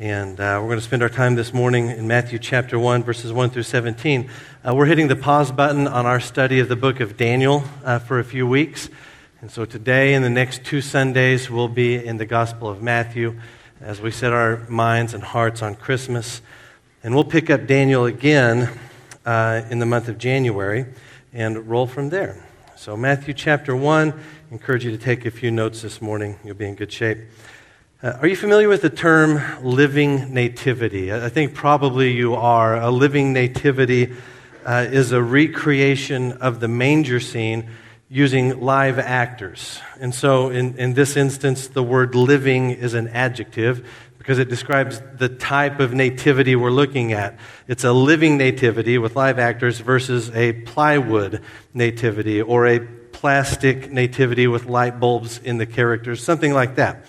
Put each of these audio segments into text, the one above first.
And uh, we're going to spend our time this morning in Matthew chapter 1, verses 1 through 17. Uh, we're hitting the pause button on our study of the book of Daniel uh, for a few weeks. And so today and the next two Sundays, we'll be in the Gospel of Matthew as we set our minds and hearts on Christmas. And we'll pick up Daniel again uh, in the month of January and roll from there. So, Matthew chapter 1, I encourage you to take a few notes this morning. You'll be in good shape. Uh, are you familiar with the term living nativity? I think probably you are. A living nativity uh, is a recreation of the manger scene using live actors. And so, in, in this instance, the word living is an adjective because it describes the type of nativity we're looking at. It's a living nativity with live actors versus a plywood nativity or a plastic nativity with light bulbs in the characters, something like that.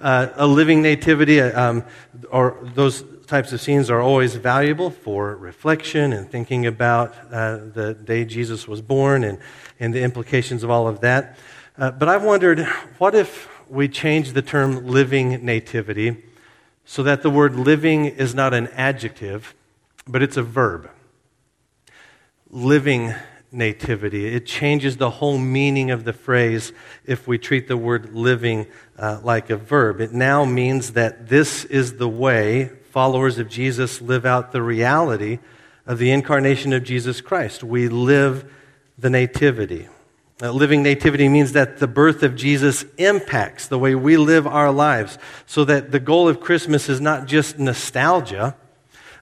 Uh, a living nativity, uh, um, or those types of scenes are always valuable for reflection and thinking about uh, the day Jesus was born and, and the implications of all of that. Uh, but I've wondered, what if we change the term living nativity so that the word living is not an adjective, but it's a verb. Living nativity. It changes the whole meaning of the phrase if we treat the word living uh, like a verb. It now means that this is the way followers of Jesus live out the reality of the incarnation of Jesus Christ. We live the nativity. Uh, living nativity means that the birth of Jesus impacts the way we live our lives, so that the goal of Christmas is not just nostalgia.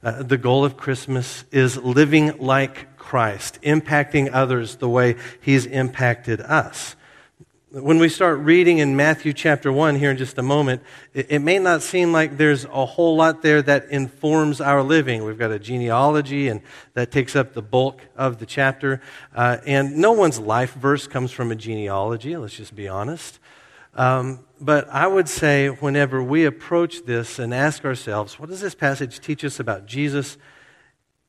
Uh, the goal of Christmas is living like Christ, impacting others the way He's impacted us. When we start reading in Matthew chapter 1 here in just a moment, it, it, may not seem like there's a whole lot there that informs our living. We've got a genealogy, and that takes up the bulk of the chapter. Uh, and no one's life verse comes from a genealogy, let's just be honest. Um, but I would say, whenever we approach this and ask ourselves, what does this passage teach us about Jesus?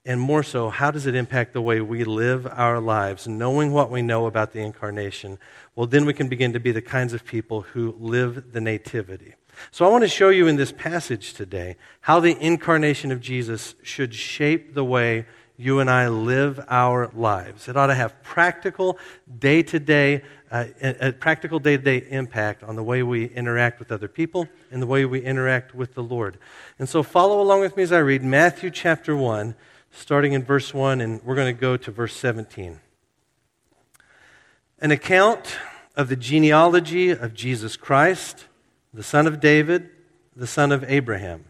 And more so, how does it impact the way we live our lives, knowing what we know about the incarnation? Well, then we can begin to be the kinds of people who live the nativity. So I want to show you in this passage today how the incarnation of Jesus should shape the way you and I live our lives. It ought to have practical, day to day, a practical day to day impact on the way we interact with other people and the way we interact with the Lord. And so follow along with me as I read Matthew chapter 1 starting in verse 1, and we're going to go to verse 17. An account of the genealogy of Jesus Christ, the son of David, the son of Abraham.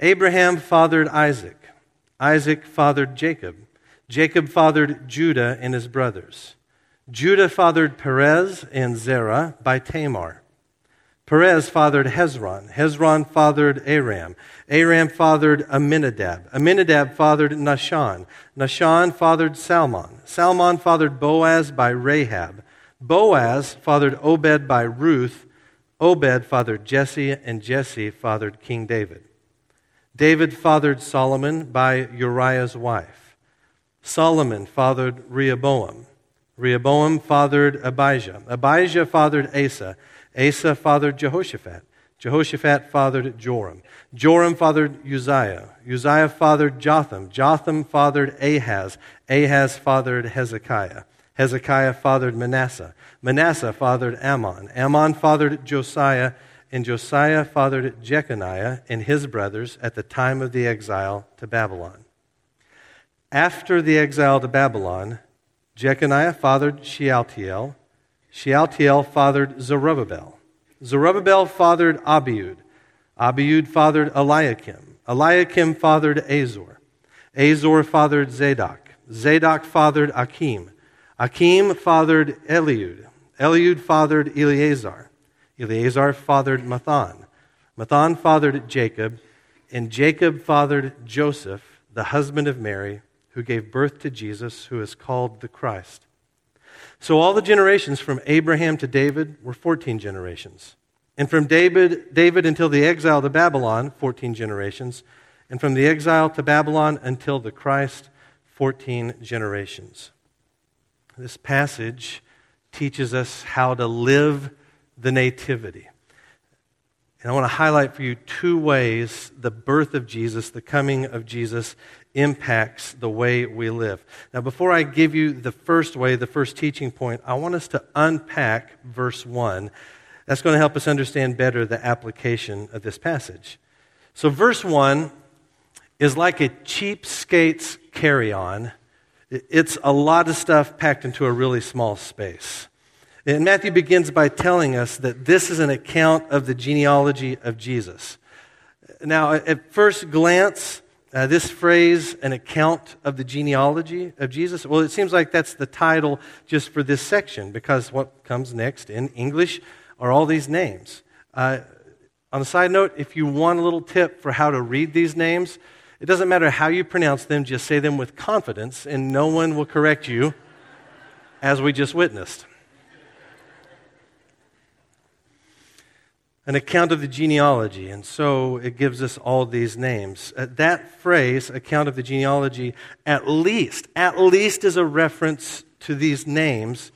Abraham fathered Isaac. Isaac fathered Jacob. Jacob fathered Judah and his brothers. Judah fathered Perez and Zerah by Tamar. Perez fathered Hezron. Hezron fathered Aram. Aram fathered Aminadab. Aminadab fathered Nahshon. Nahshon fathered Salmon. Salmon fathered Boaz by Rahab. Boaz fathered Obed by Ruth. Obed fathered Jesse, and Jesse fathered King David. David fathered Solomon by Uriah's wife. Solomon fathered Rehoboam. Rehoboam fathered Abijah. Abijah fathered Asa. Asa fathered Jehoshaphat. Jehoshaphat fathered Joram. Joram fathered Uzziah. Uzziah fathered Jotham. Jotham fathered Ahaz. Ahaz fathered Hezekiah. Hezekiah fathered Manasseh. Manasseh fathered Amon. Amon fathered Josiah. And Josiah fathered Jeconiah and his brothers at the time of the exile to Babylon. After the exile to Babylon, Jeconiah fathered Shealtiel. Shealtiel fathered Zerubbabel. Zerubbabel fathered Abiud. Abiud fathered Eliakim. Eliakim fathered Azor. Azor fathered Zadok. Zadok fathered Akim. Akim fathered Eliud. Eliud fathered Eleazar. Eleazar fathered Matthan. Matthan fathered Jacob. And Jacob fathered Joseph, the husband of Mary, who gave birth to Jesus, who is called the Christ. So all the generations from Abraham to David were 14 generations. And from David, David until the exile to Babylon, 14 generations. And from the exile to Babylon until the Christ, 14 generations. This passage teaches us how to live the nativity. And I want to highlight for you two ways the birth of Jesus, the coming of Jesus, impacts the way we live. Now, before I give you the first way, the first teaching point, I want us to unpack verse 1. That's going to help us understand better the application of this passage. So, verse 1 is like a cheapskate's carry on. It's a lot of stuff packed into a really small space. And Matthew begins by telling us that this is an account of the genealogy of Jesus. Now, at first glance, uh, this phrase, an account of the genealogy of Jesus, well, it seems like that's the title just for this section because what comes next in English are all these names. Uh, on a side note, if you want a little tip for how to read these names, it doesn't matter how you pronounce them, just say them with confidence, and no one will correct you, as we just witnessed. An account of the genealogy, and so it gives us all these names. Uh, that phrase, account of the genealogy, at least, at least is a reference to these names.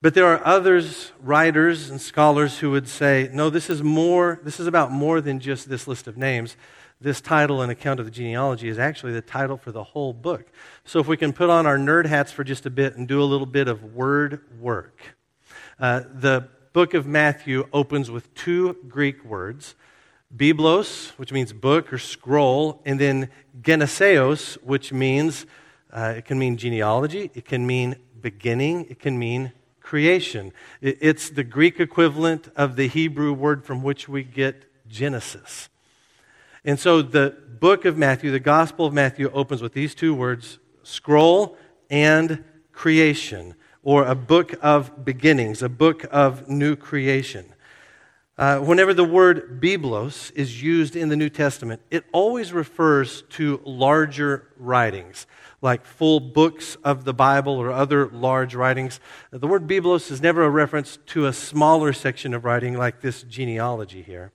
But there are others, writers and scholars, who would say, no, this is more, this is about more than just this list of names this title and account of the genealogy is actually the title for the whole book. So if we can put on our nerd hats for just a bit and do a little bit of word work. Uh, the book of Matthew opens with two Greek words Biblos, which means book or scroll, and then Geneseos, which means uh, it can mean genealogy, it can mean beginning, it can mean creation. It's the Greek equivalent of the Hebrew word from which we get Genesis. And so the book of Matthew, the Gospel of Matthew, opens with these two words scroll and creation, or a book of beginnings, a book of new creation. Uh, whenever the word Biblos is used in the New Testament, it always refers to larger writings, like full books of the Bible or other large writings. The word Biblos is never a reference to a smaller section of writing like this genealogy here.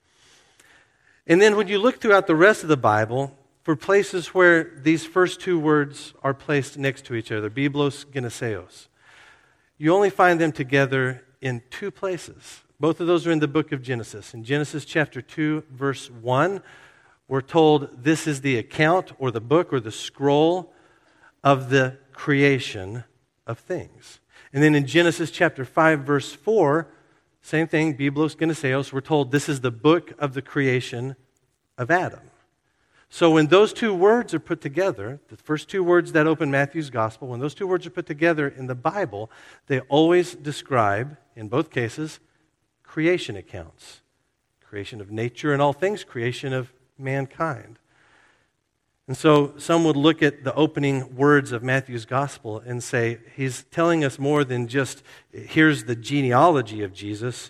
And then when you look throughout the rest of the Bible, for places where these first two words are placed next to each other, Biblos, Geneseos, you only find them together in two places. Both of those are in the book of Genesis. In Genesis chapter 2, verse 1, we're told this is the account or the book or the scroll of the creation of things. And then in Genesis chapter 5, verse 4, same thing, Biblos Geneseos, we're told this is the book of the creation of Adam. So when those two words are put together, the first two words that open Matthew's gospel, when those two words are put together in the Bible, they always describe, in both cases, creation accounts creation of nature and all things, creation of mankind. And so some would look at the opening words of Matthew's gospel and say, he's telling us more than just here's the genealogy of Jesus.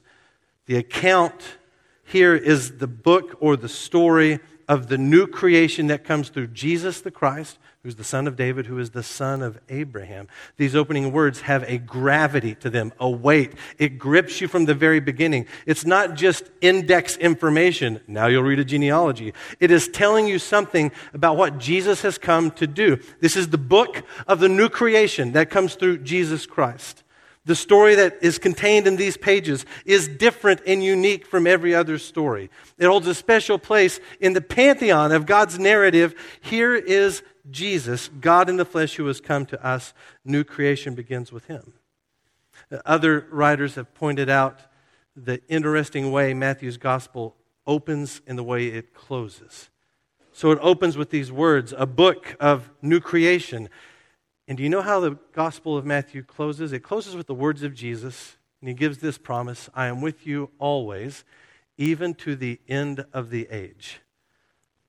The account here is the book or the story of the new creation that comes through Jesus the Christ, who's the son of David, who is the son of Abraham. These opening words have a gravity to them, a weight. It grips you from the very beginning. It's not just index information. Now you'll read a genealogy. It is telling you something about what Jesus has come to do. This is the book of the new creation that comes through Jesus Christ. The story that is contained in these pages is different and unique from every other story. It holds a special place in the pantheon of God's narrative. Here is Jesus, God in the flesh, who has come to us. New creation begins with him. Other writers have pointed out the interesting way Matthew's gospel opens and the way it closes. So it opens with these words a book of new creation. And do you know how the gospel of Matthew closes? It closes with the words of Jesus, and he gives this promise I am with you always, even to the end of the age.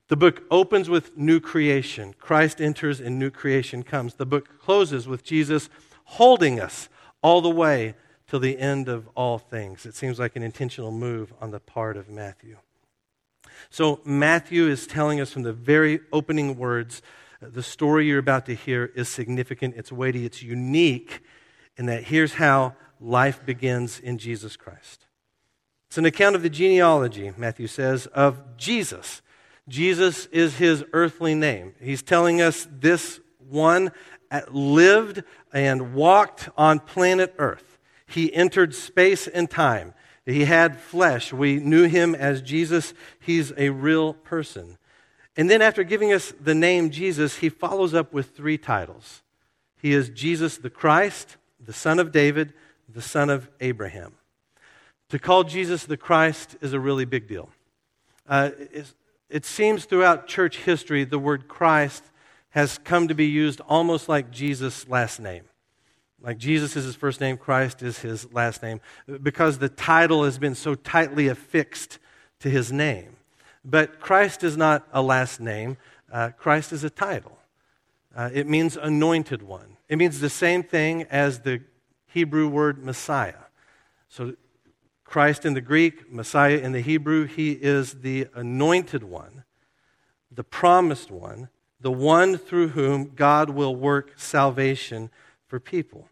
The book opens with new creation. Christ enters and new creation comes. The book closes with Jesus holding us all the way till the end of all things. It seems like an intentional move on the part of Matthew. So, Matthew is telling us from the very opening words the story you're about to hear is significant, it's weighty, it's unique, in that here's how life begins in Jesus Christ. It's an account of the genealogy, Matthew says, of Jesus. Jesus is his earthly name. He's telling us this one lived and walked on planet Earth. He entered space and time. He had flesh. We knew him as Jesus. He's a real person. And then, after giving us the name Jesus, he follows up with three titles. He is Jesus the Christ, the Son of David, the Son of Abraham. To call Jesus the Christ is a really big deal. Uh, it seems throughout church history the word Christ has come to be used almost like Jesus' last name. Like Jesus is his first name, Christ is his last name, because the title has been so tightly affixed to his name. But Christ is not a last name, uh, Christ is a title. Uh, it means anointed one. It means the same thing as the Hebrew word Messiah. So, Christ in the Greek, Messiah in the Hebrew, he is the anointed one, the promised one, the one through whom God will work salvation for people.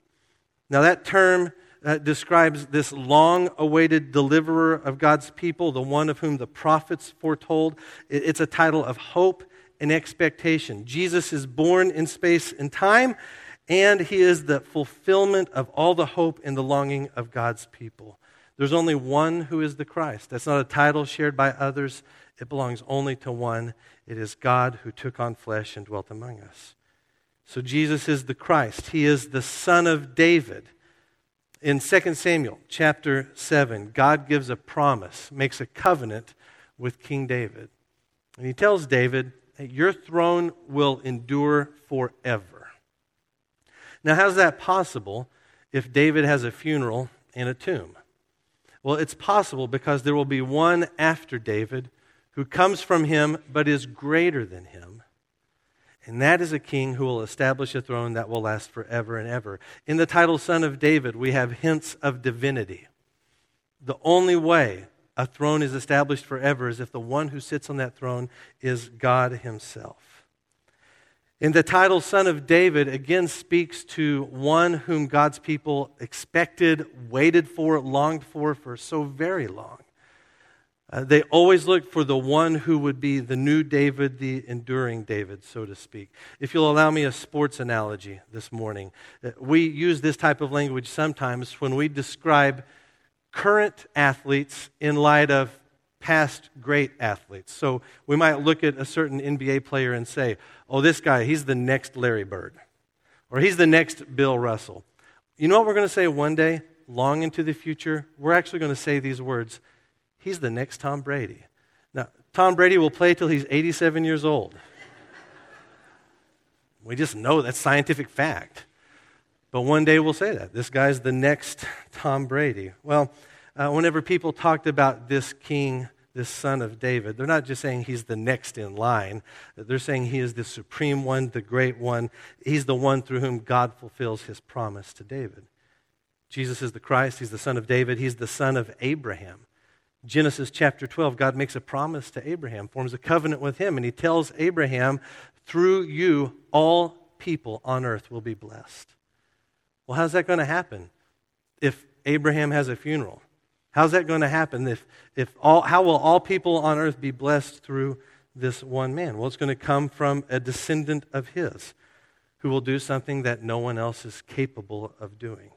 Now, that term uh, describes this long awaited deliverer of God's people, the one of whom the prophets foretold. It's a title of hope and expectation. Jesus is born in space and time, and he is the fulfillment of all the hope and the longing of God's people. There's only one who is the Christ. That's not a title shared by others, it belongs only to one. It is God who took on flesh and dwelt among us. So Jesus is the Christ. He is the son of David. In 2 Samuel chapter 7, God gives a promise, makes a covenant with King David. And he tells David, hey, Your throne will endure forever. Now, how's that possible if David has a funeral and a tomb? Well, it's possible because there will be one after David who comes from him but is greater than him. And that is a king who will establish a throne that will last forever and ever. In the title Son of David, we have hints of divinity. The only way a throne is established forever is if the one who sits on that throne is God Himself. In the title Son of David, again speaks to one whom God's people expected, waited for, longed for for so very long. Uh, they always looked for the one who would be the new David, the enduring David, so to speak. If you'll allow me a sports analogy this morning, uh, we use this type of language sometimes when we describe current athletes in light of past great athletes. So we might look at a certain NBA player and say, oh, this guy, he's the next Larry Bird, or he's the next Bill Russell. You know what we're going to say one day, long into the future? We're actually going to say these words he's the next Tom Brady. Now, Tom Brady will play till he's 87 years old. we just know that's scientific fact. But one day we'll say that. This guy's the next Tom Brady. Well, uh, whenever people talked about this king, this son of David, they're not just saying he's the next in line. They're saying he is the supreme one, the great one. He's the one through whom God fulfills his promise to David. Jesus is the Christ. He's the son of David. He's the son of Abraham. Genesis chapter 12, God makes a promise to Abraham, forms a covenant with him, and he tells Abraham, through you, all people on earth will be blessed. Well, how's that going to happen if Abraham has a funeral? How's that going to happen if, if all, how will all people on earth be blessed through this one man? Well, it's going to come from a descendant of his who will do something that no one else is capable of doing.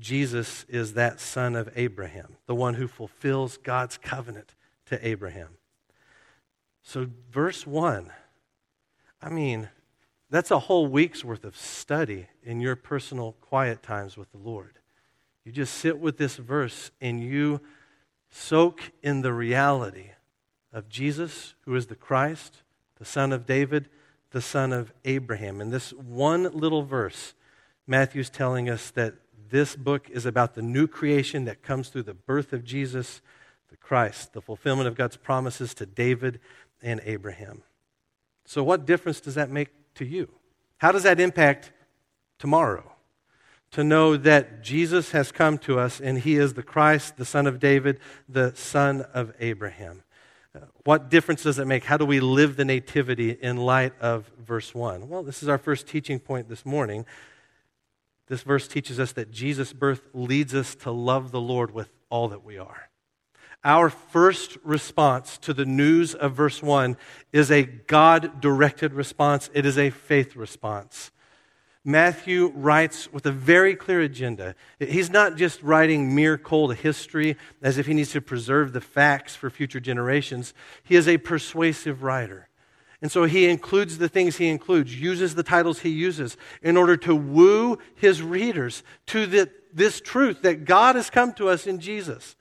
Jesus is that son of Abraham, the one who fulfills God's covenant to Abraham. So, verse 1, I mean, that's a whole week's worth of study in your personal quiet times with the Lord. You just sit with this verse and you soak in the reality of Jesus, who is the Christ, the son of David, the son of Abraham. In this one little verse, Matthew's telling us that this book is about the new creation that comes through the birth of Jesus, the Christ, the fulfillment of God's promises to David and Abraham. So, what difference does that make to you? How does that impact tomorrow? To know that Jesus has come to us and he is the Christ, the Son of David, the Son of Abraham. Uh, what difference does it make? How do we live the nativity in light of verse 1? Well, this is our first teaching point this morning. This verse teaches us that Jesus' birth leads us to love the Lord with all that we are. Our first response to the news of verse 1 is a God directed response, it is a faith response. Matthew writes with a very clear agenda. He's not just writing mere cold history as if he needs to preserve the facts for future generations. He is a persuasive writer. And so he includes the things he includes, uses the titles he uses in order to woo his readers to the, this truth that God has come to us in Jesus.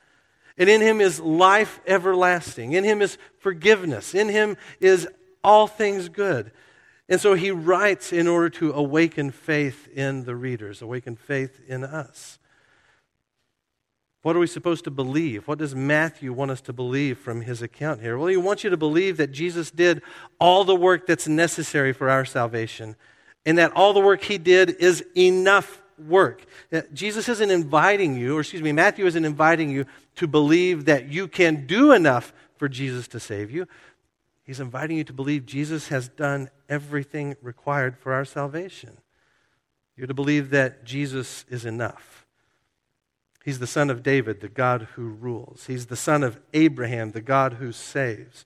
And in him is life everlasting. In him is forgiveness. In him is all things good. And so he writes in order to awaken faith in the readers, awaken faith in us. What are we supposed to believe? What does Matthew want us to believe from his account here? Well, he wants you to believe that Jesus did all the work that's necessary for our salvation, and that all the work he did is enough work. Uh, Jesus isn't inviting you, or excuse me, Matthew isn't inviting you to believe that you can do enough for Jesus to save you. He's inviting you to believe Jesus has done everything required for our salvation. You're to believe that Jesus is enough. He's the son of David, the God who rules. He's the son of Abraham, the God who saves.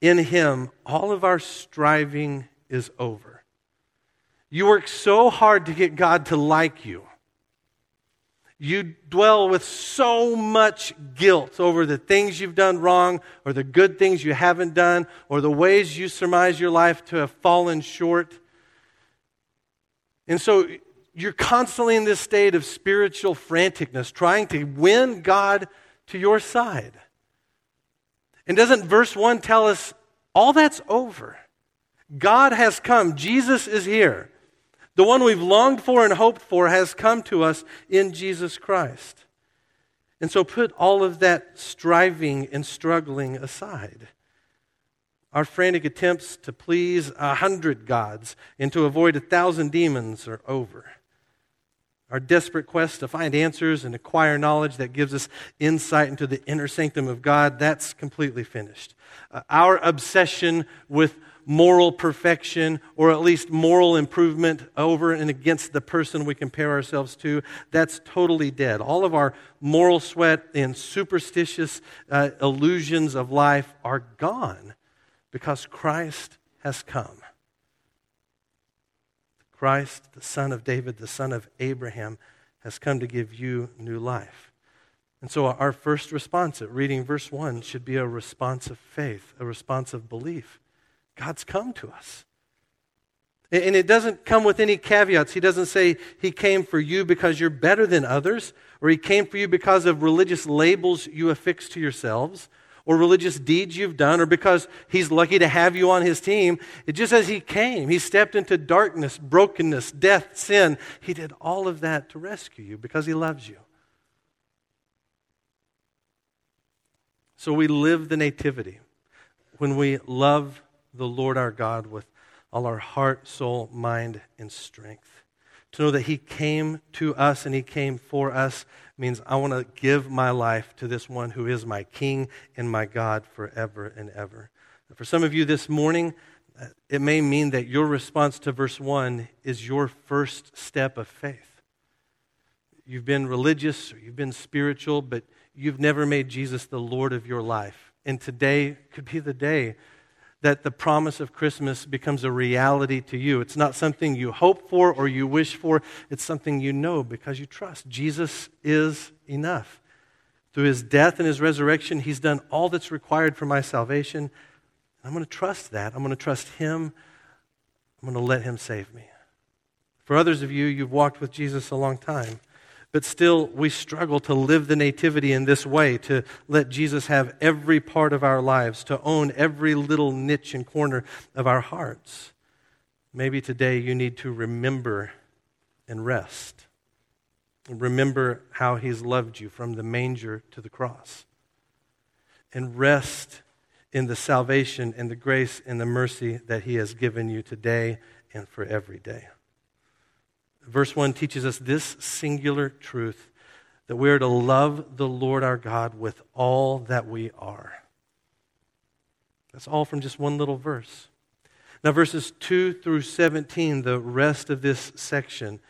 In him, all of our striving is over. You work so hard to get God to like you you dwell with so much guilt over the things you've done wrong or the good things you haven't done or the ways you surmise your life to have fallen short. And so you're constantly in this state of spiritual franticness, trying to win God to your side. And doesn't verse 1 tell us all that's over? God has come, Jesus is here. The one we've longed for and hoped for has come to us in Jesus Christ. And so put all of that striving and struggling aside. Our frantic attempts to please a hundred gods and to avoid a thousand demons are over. Our desperate quest to find answers and acquire knowledge that gives us insight into the inner sanctum of God, that's completely finished. Uh, our obsession with moral perfection or at least moral improvement over and against the person we compare ourselves to, that's totally dead. All of our moral sweat and superstitious uh, illusions of life are gone because Christ has come. Christ, the son of David, the son of Abraham, has come to give you new life. And so, our first response at reading verse 1 should be a response of faith, a response of belief. God's come to us. And it doesn't come with any caveats. He doesn't say he came for you because you're better than others, or he came for you because of religious labels you affix to yourselves, or religious deeds you've done, or because he's lucky to have you on his team. It just says he came. He stepped into darkness, brokenness, death, sin. He did all of that to rescue you because he loves you. So we live the nativity when we love the Lord our God with all our heart, soul, mind, and strength. To know that He came to us and He came for us means I want to give my life to this one who is my King and my God forever and ever. For some of you this morning, uh, it may mean that your response to verse 1 is your first step of faith. You've been religious or you've been spiritual, but you've never made Jesus the Lord of your life. And today could be the day that the promise of Christmas becomes a reality to you. It's not something you hope for or you wish for, it's something you know because you trust. Jesus is enough. Through his death and his resurrection, he's done all that's required for my salvation. I'm going to trust that. I'm going to trust him. I'm going to let him save me. For others of you, you've walked with Jesus a long time. But still, we struggle to live the nativity in this way, to let Jesus have every part of our lives, to own every little niche and corner of our hearts. Maybe today you need to remember and rest. Remember how he's loved you from the manger to the cross. And rest in the salvation and the grace and the mercy that he has given you today and for every day. Verse 1 teaches us this singular truth that we are to love the Lord our God with all that we are. That's all from just one little verse. Now, verses 2 through 17, the rest of this section,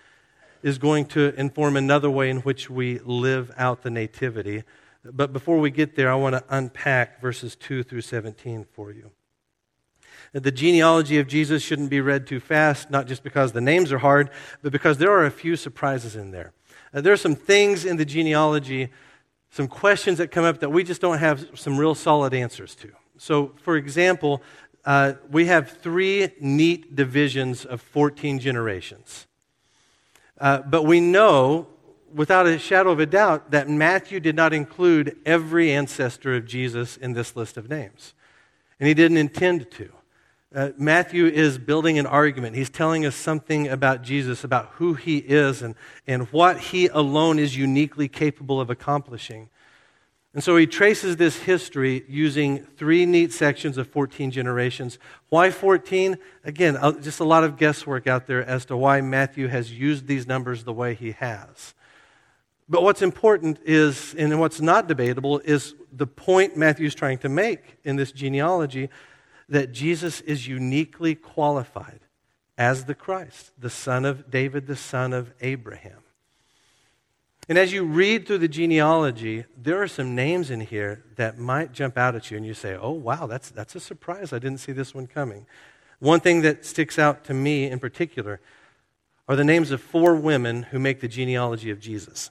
is going to inform another way in which we live out the nativity. But before we get there, I want to unpack verses 2 through 17 for you. The genealogy of Jesus shouldn't be read too fast, not just because the names are hard, but because there are a few surprises in there. Uh, there are some things in the genealogy, some questions that come up that we just don't have some real solid answers to. So, for example, uh, we have three neat divisions of 14 generations. Uh, but we know, without a shadow of a doubt, that Matthew did not include every ancestor of Jesus in this list of names. And he didn't intend to. Uh, Matthew is building an argument. He's telling us something about Jesus, about who he is, and, and what he alone is uniquely capable of accomplishing. And so he traces this history using three neat sections of 14 generations. Why 14? Again, just a lot of guesswork out there as to why Matthew has used these numbers the way he has. But what's important is, and what's not debatable, is the point Matthew's trying to make in this genealogy that Jesus is uniquely qualified as the Christ, the son of David, the son of Abraham. And as you read through the genealogy, there are some names in here that might jump out at you and you say, oh, wow, that's, that's a surprise. I didn't see this one coming. One thing that sticks out to me in particular are the names of four women who make the genealogy of Jesus.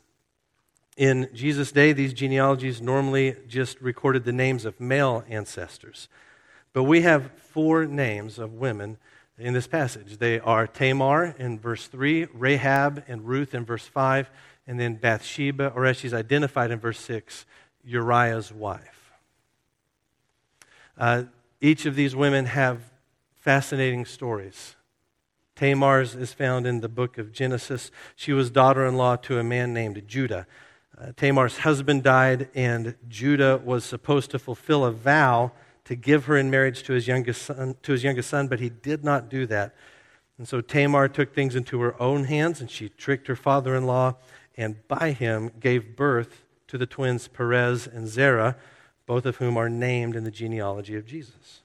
In Jesus' day, these genealogies normally just recorded the names of male ancestors. But we have four names of women in this passage. They are Tamar in verse 3, Rahab and Ruth in verse 5, and then Bathsheba, or as she's identified in verse 6, Uriah's wife. Uh, each of these women have fascinating stories. Tamar's is found in the book of Genesis. She was daughter in law to a man named Judah. Uh, Tamar's husband died, and Judah was supposed to fulfill a vow to give her in marriage to his youngest son, to his youngest son, but he did not do that. And so Tamar took things into her own hands and she tricked her father in law and by him gave birth to the twins Perez and Zerah, both of whom are named in the genealogy of Jesus.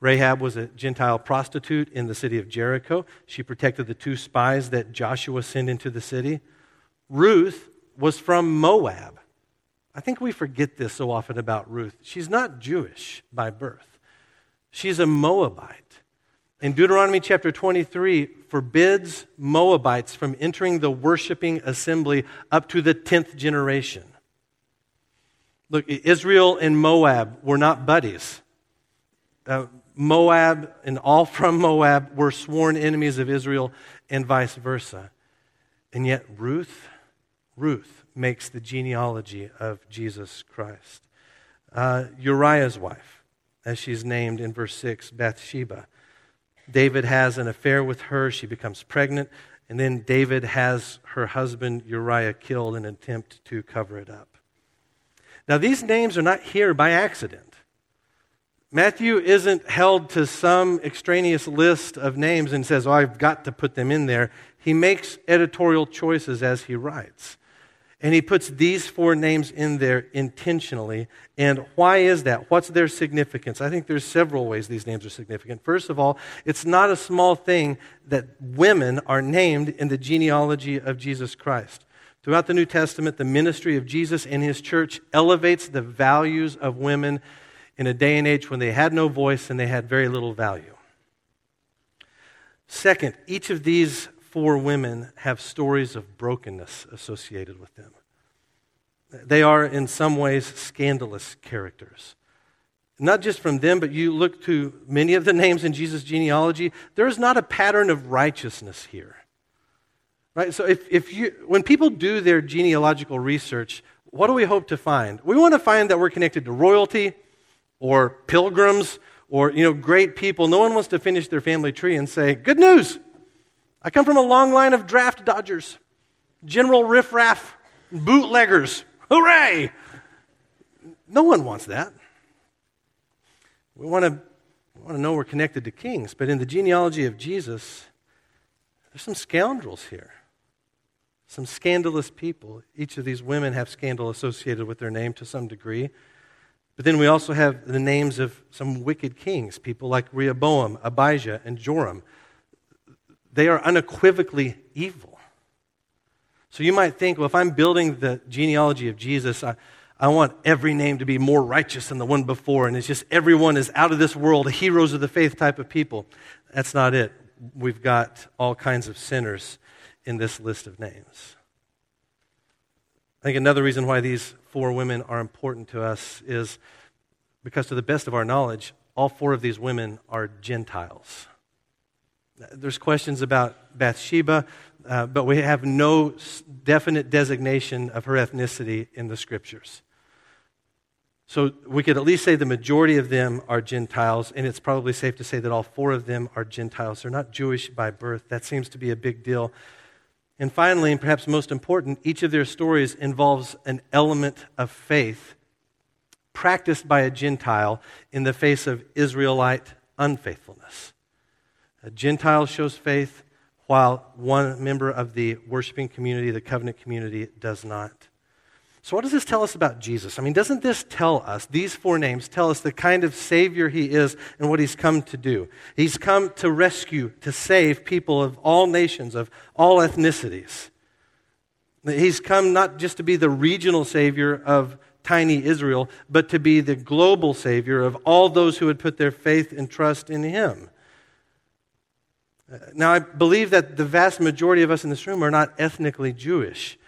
Rahab was a Gentile prostitute in the city of Jericho. She protected the two spies that Joshua sent into the city. Ruth was from Moab. I think we forget this so often about Ruth. She's not Jewish by birth, she's a Moabite. In Deuteronomy chapter 23, forbids Moabites from entering the worshiping assembly up to the 10th generation. Look, Israel and Moab were not buddies. Uh, Moab and all from Moab were sworn enemies of Israel and vice versa. And yet, Ruth, Ruth, makes the genealogy of Jesus Christ. Uh, Uriah's wife, as she's named in verse 6, Bathsheba. David has an affair with her. She becomes pregnant. And then David has her husband Uriah killed in an attempt to cover it up. Now, these names are not here by accident. Matthew isn't held to some extraneous list of names and says, Oh, I've got to put them in there. He makes editorial choices as he writes. And he puts these four names in there intentionally. And why is that? What's their significance? I think there's several ways these names are significant. First of all, it's not a small thing that women are named in the genealogy of Jesus Christ. Throughout the New Testament, the ministry of Jesus and his church elevates the values of women in a day and age when they had no voice and they had very little value. Second, each of these four women have stories of brokenness associated with them. They are, in some ways, scandalous characters. Not just from them, but you look to many of the names in Jesus' genealogy, there is not a pattern of righteousness here. Right? So if, if you, when people do their genealogical research, what do we hope to find? We want to find that we're connected to royalty or pilgrims or you know, great people. No one wants to finish their family tree and say, Good news! I come from a long line of draft dodgers, general riffraff, bootleggers. Hooray! No one wants that. We want to we want to know we're connected to kings, but in the genealogy of Jesus, there's some scoundrels here. Some scandalous people. Each of these women have scandal associated with their name to some degree. But then we also have the names of some wicked kings, people like Rehoboam, Abijah, and Joram they are unequivocally evil. So you might think, well, if I'm building the genealogy of Jesus, I, I want every name to be more righteous than the one before. And it's just everyone is out of this world, heroes of the faith type of people. That's not it. We've got all kinds of sinners in this list of names. I think another reason why these four women are important to us is because, to the best of our knowledge, all four of these women are Gentiles. There's questions about Bathsheba, uh, but we have no definite designation of her ethnicity in the scriptures. So we could at least say the majority of them are Gentiles, and it's probably safe to say that all four of them are Gentiles. They're not Jewish by birth. That seems to be a big deal. And finally, and perhaps most important, each of their stories involves an element of faith practiced by a Gentile in the face of Israelite unfaithfulness. A Gentile shows faith while one member of the worshiping community, the covenant community, does not. So, what does this tell us about Jesus? I mean, doesn't this tell us, these four names tell us the kind of Savior He is and what He's come to do? He's come to rescue, to save people of all nations, of all ethnicities. He's come not just to be the regional Savior of tiny Israel, but to be the global Savior of all those who would put their faith and trust in Him. Now, I believe that the vast majority of us in this room are not ethnically Jewish.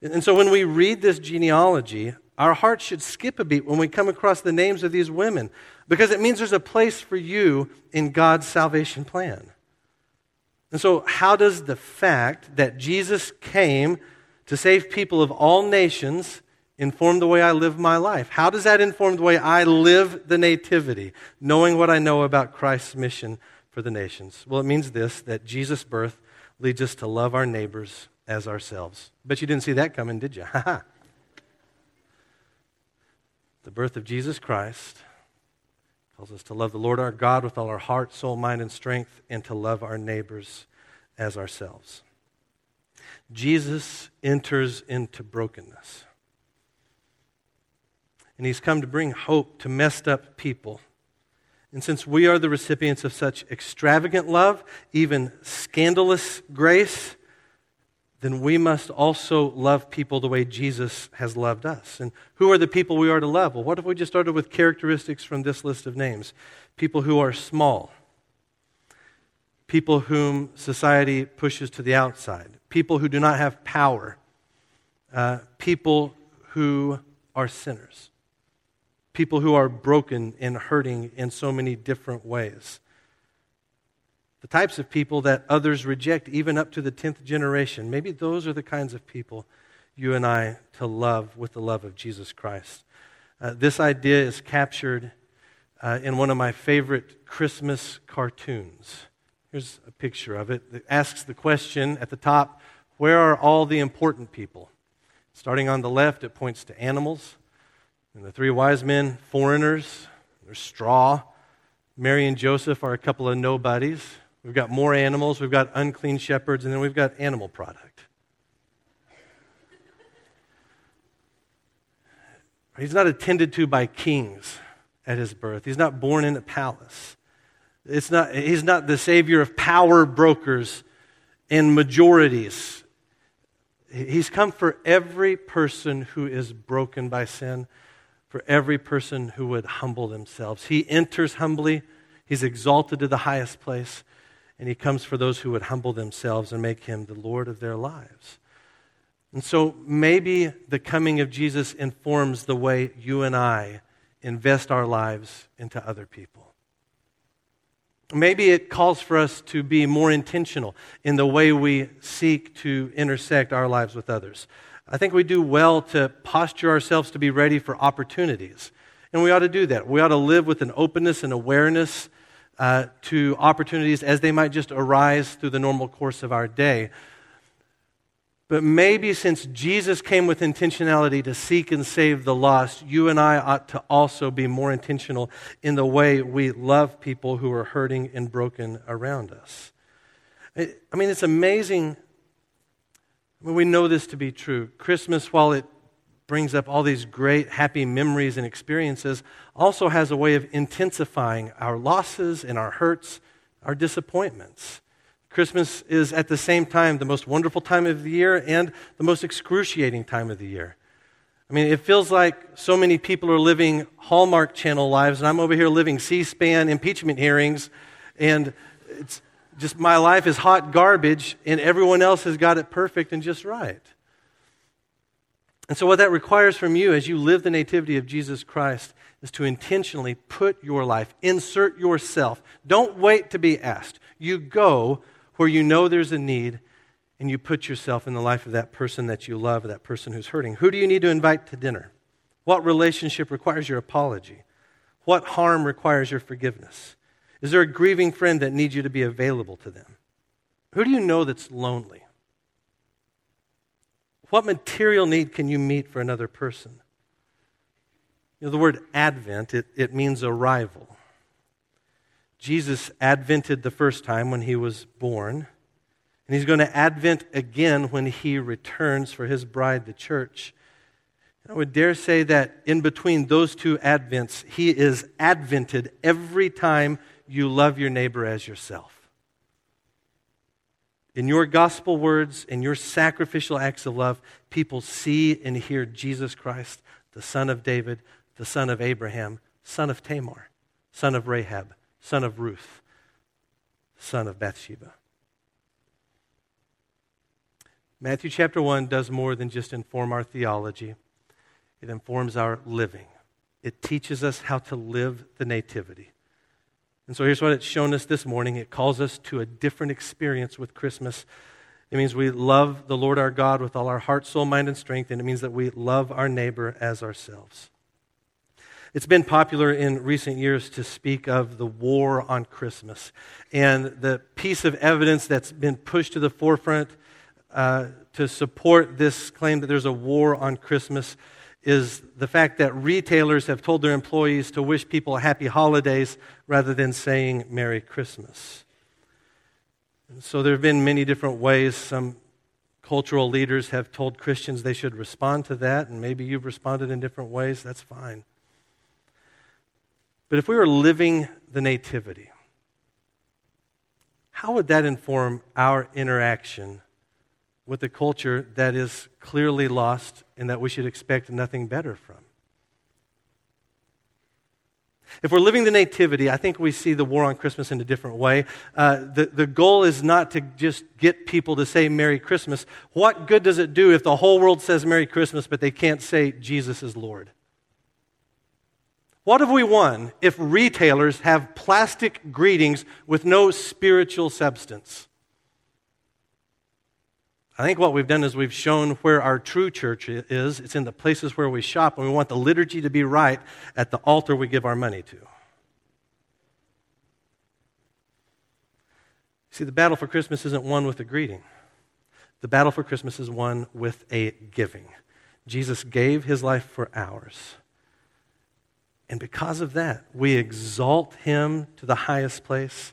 And so when we read this genealogy, our hearts should skip a beat when we come across the names of these women because it means there's a place for you in God's salvation plan. And so, how does the fact that Jesus came to save people of all nations inform the way I live my life? How does that inform the way I live the nativity, knowing what I know about Christ's mission for the nations? Well, it means this that Jesus' birth leads us to love our neighbors as ourselves. But you didn't see that coming, did you? the birth of Jesus Christ calls us to love the Lord our God with all our heart, soul, mind, and strength, and to love our neighbors as ourselves. Jesus enters into brokenness. And he's come to bring hope to messed up people. And since we are the recipients of such extravagant love, even scandalous grace, then we must also love people the way Jesus has loved us. And who are the people we are to love? Well, what if we just started with characteristics from this list of names? People who are small, people whom society pushes to the outside, people who do not have power, uh, people who are sinners, people who are broken and hurting in so many different ways the types of people that others reject, even up to the 10th generation. Maybe those are the kinds of people you and I to love with the love of Jesus Christ. Uh, this idea is captured uh, in one of my favorite Christmas cartoons. Here's a picture of it. It asks the question at the top where are all the important people? Starting on the left, it points to animals. And the three wise men, foreigners, there's straw. Mary and Joseph are a couple of nobodies. We've got more animals, we've got unclean shepherds, and then we've got animal product. He's not attended to by kings at his birth. He's not born in a palace. It's not, he's not the savior of power brokers and majorities. He's come for every person who is broken by sin, for every person who would humble themselves. He enters humbly, he's exalted to the highest place, and he comes for those who would humble themselves and make him the Lord of their lives. And so maybe the coming of Jesus informs the way you and I invest our lives into other people. Maybe it calls for us to be more intentional in the way we seek to intersect our lives with others. I think we do well to posture ourselves to be ready for opportunities. And we ought to do that. We ought to live with an openness and awareness uh, to opportunities as they might just arise through the normal course of our day. But maybe since Jesus came with intentionality to seek and save the lost, you and I ought to also be more intentional in the way we love people who are hurting and broken around us. I mean, it's amazing. Mean, we know this to be true. Christmas, while it brings up all these great, happy memories and experiences, also has a way of intensifying our losses and our hurts, our disappointments. Christmas is at the same time the most wonderful time of the year and the most excruciating time of the year. I mean, it feels like so many people are living Hallmark Channel lives, and I'm over here living C SPAN impeachment hearings, and it's just my life is hot garbage, and everyone else has got it perfect and just right. And so, what that requires from you as you live the nativity of Jesus Christ is to intentionally put your life, insert yourself. Don't wait to be asked. You go where you know there's a need and you put yourself in the life of that person that you love, that person who's hurting. Who do you need to invite to dinner? What relationship requires your apology? What harm requires your forgiveness? Is there a grieving friend that needs you to be available to them? Who do you know that's lonely? What material need can you meet for another person? You know, the word advent, it, it means arrival. Jesus advented the first time when he was born. And he's going to advent again when he returns for his bride, the church. I would dare say that in between those two advents, he is advented every time you love your neighbor as yourself. In your gospel words, in your sacrificial acts of love, people see and hear Jesus Christ, the son of David, the son of Abraham, son of Tamar, son of Rahab, son of Ruth, son of Bathsheba. Matthew chapter 1 does more than just inform our theology, it informs our living. It teaches us how to live the nativity. And so here's what it's shown us this morning it calls us to a different experience with Christmas. It means we love the Lord our God with all our heart, soul, mind, and strength, and it means that we love our neighbor as ourselves. It's been popular in recent years to speak of the war on Christmas. And the piece of evidence that's been pushed to the forefront uh, to support this claim that there's a war on Christmas is the fact that retailers have told their employees to wish people happy holidays rather than saying Merry Christmas. And so there have been many different ways some cultural leaders have told Christians they should respond to that, and maybe you've responded in different ways. That's fine. But if we were living the Nativity, how would that inform our interaction with a culture that is clearly lost and that we should expect nothing better from. If we're living the nativity, I think we see the war on Christmas in a different way. Uh, the, the goal is not to just get people to say Merry Christmas. What good does it do if the whole world says Merry Christmas, but they can't say Jesus is Lord? What have we won if retailers have plastic greetings with no spiritual substance? I think what we've done is we've shown where our true church is. It's in the places where we shop, and we want the liturgy to be right at the altar we give our money to. See, the battle for Christmas isn't won with a greeting, the battle for Christmas is won with a giving. Jesus gave his life for ours. And because of that, we exalt him to the highest place,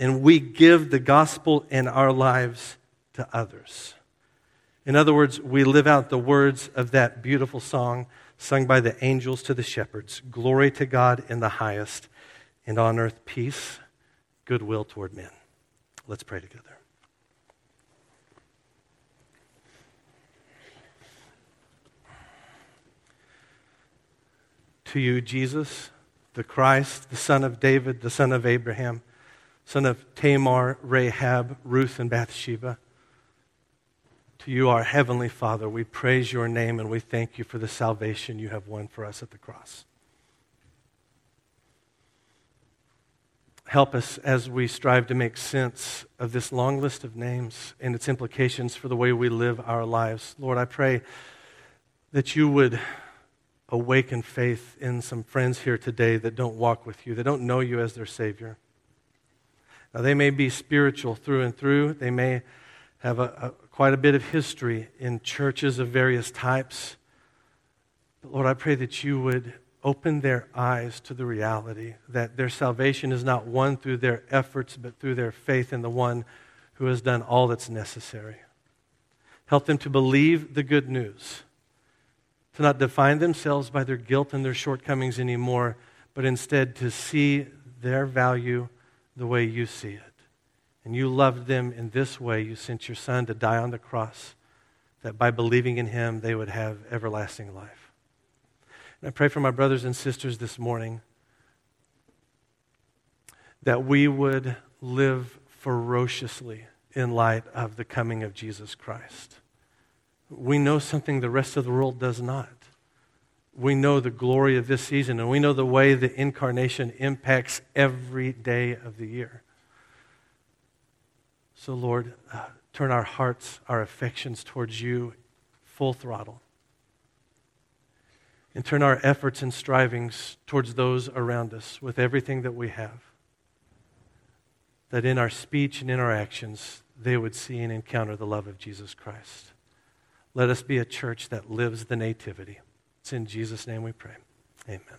and we give the gospel in our lives to others. In other words, we live out the words of that beautiful song sung by the angels to the shepherds Glory to God in the highest, and on earth peace, goodwill toward men. Let's pray together. To you, Jesus, the Christ, the Son of David, the Son of Abraham, son of Tamar, Rahab, Ruth, and Bathsheba. To you, our Heavenly Father, we praise your name and we thank you for the salvation you have won for us at the cross. Help us as we strive to make sense of this long list of names and its implications for the way we live our lives. Lord, I pray that you would awaken faith in some friends here today that don't walk with you, that don't know you as their Savior. Now, they may be spiritual through and through, they may have a, a, quite a bit of history in churches of various types. But Lord, I pray that you would open their eyes to the reality that their salvation is not won through their efforts, but through their faith in the one who has done all that's necessary. Help them to believe the good news, to not define themselves by their guilt and their shortcomings anymore, but instead to see their value the way you see it and you loved them in this way, you sent your Son to die on the cross, that by believing in him, they would have everlasting life. And I pray for my brothers and sisters this morning that we would live ferociously in light of the coming of Jesus Christ. We know something the rest of the world does not. We know the glory of this season, and we know the way the incarnation impacts every day of the year. So, Lord, uh, turn our hearts, our affections towards you full throttle. And turn our efforts and strivings towards those around us with everything that we have that in our speech and in our actions, they would see and encounter the love of Jesus Christ. Let us be a church that lives the nativity. It's in Jesus' name we pray. Amen.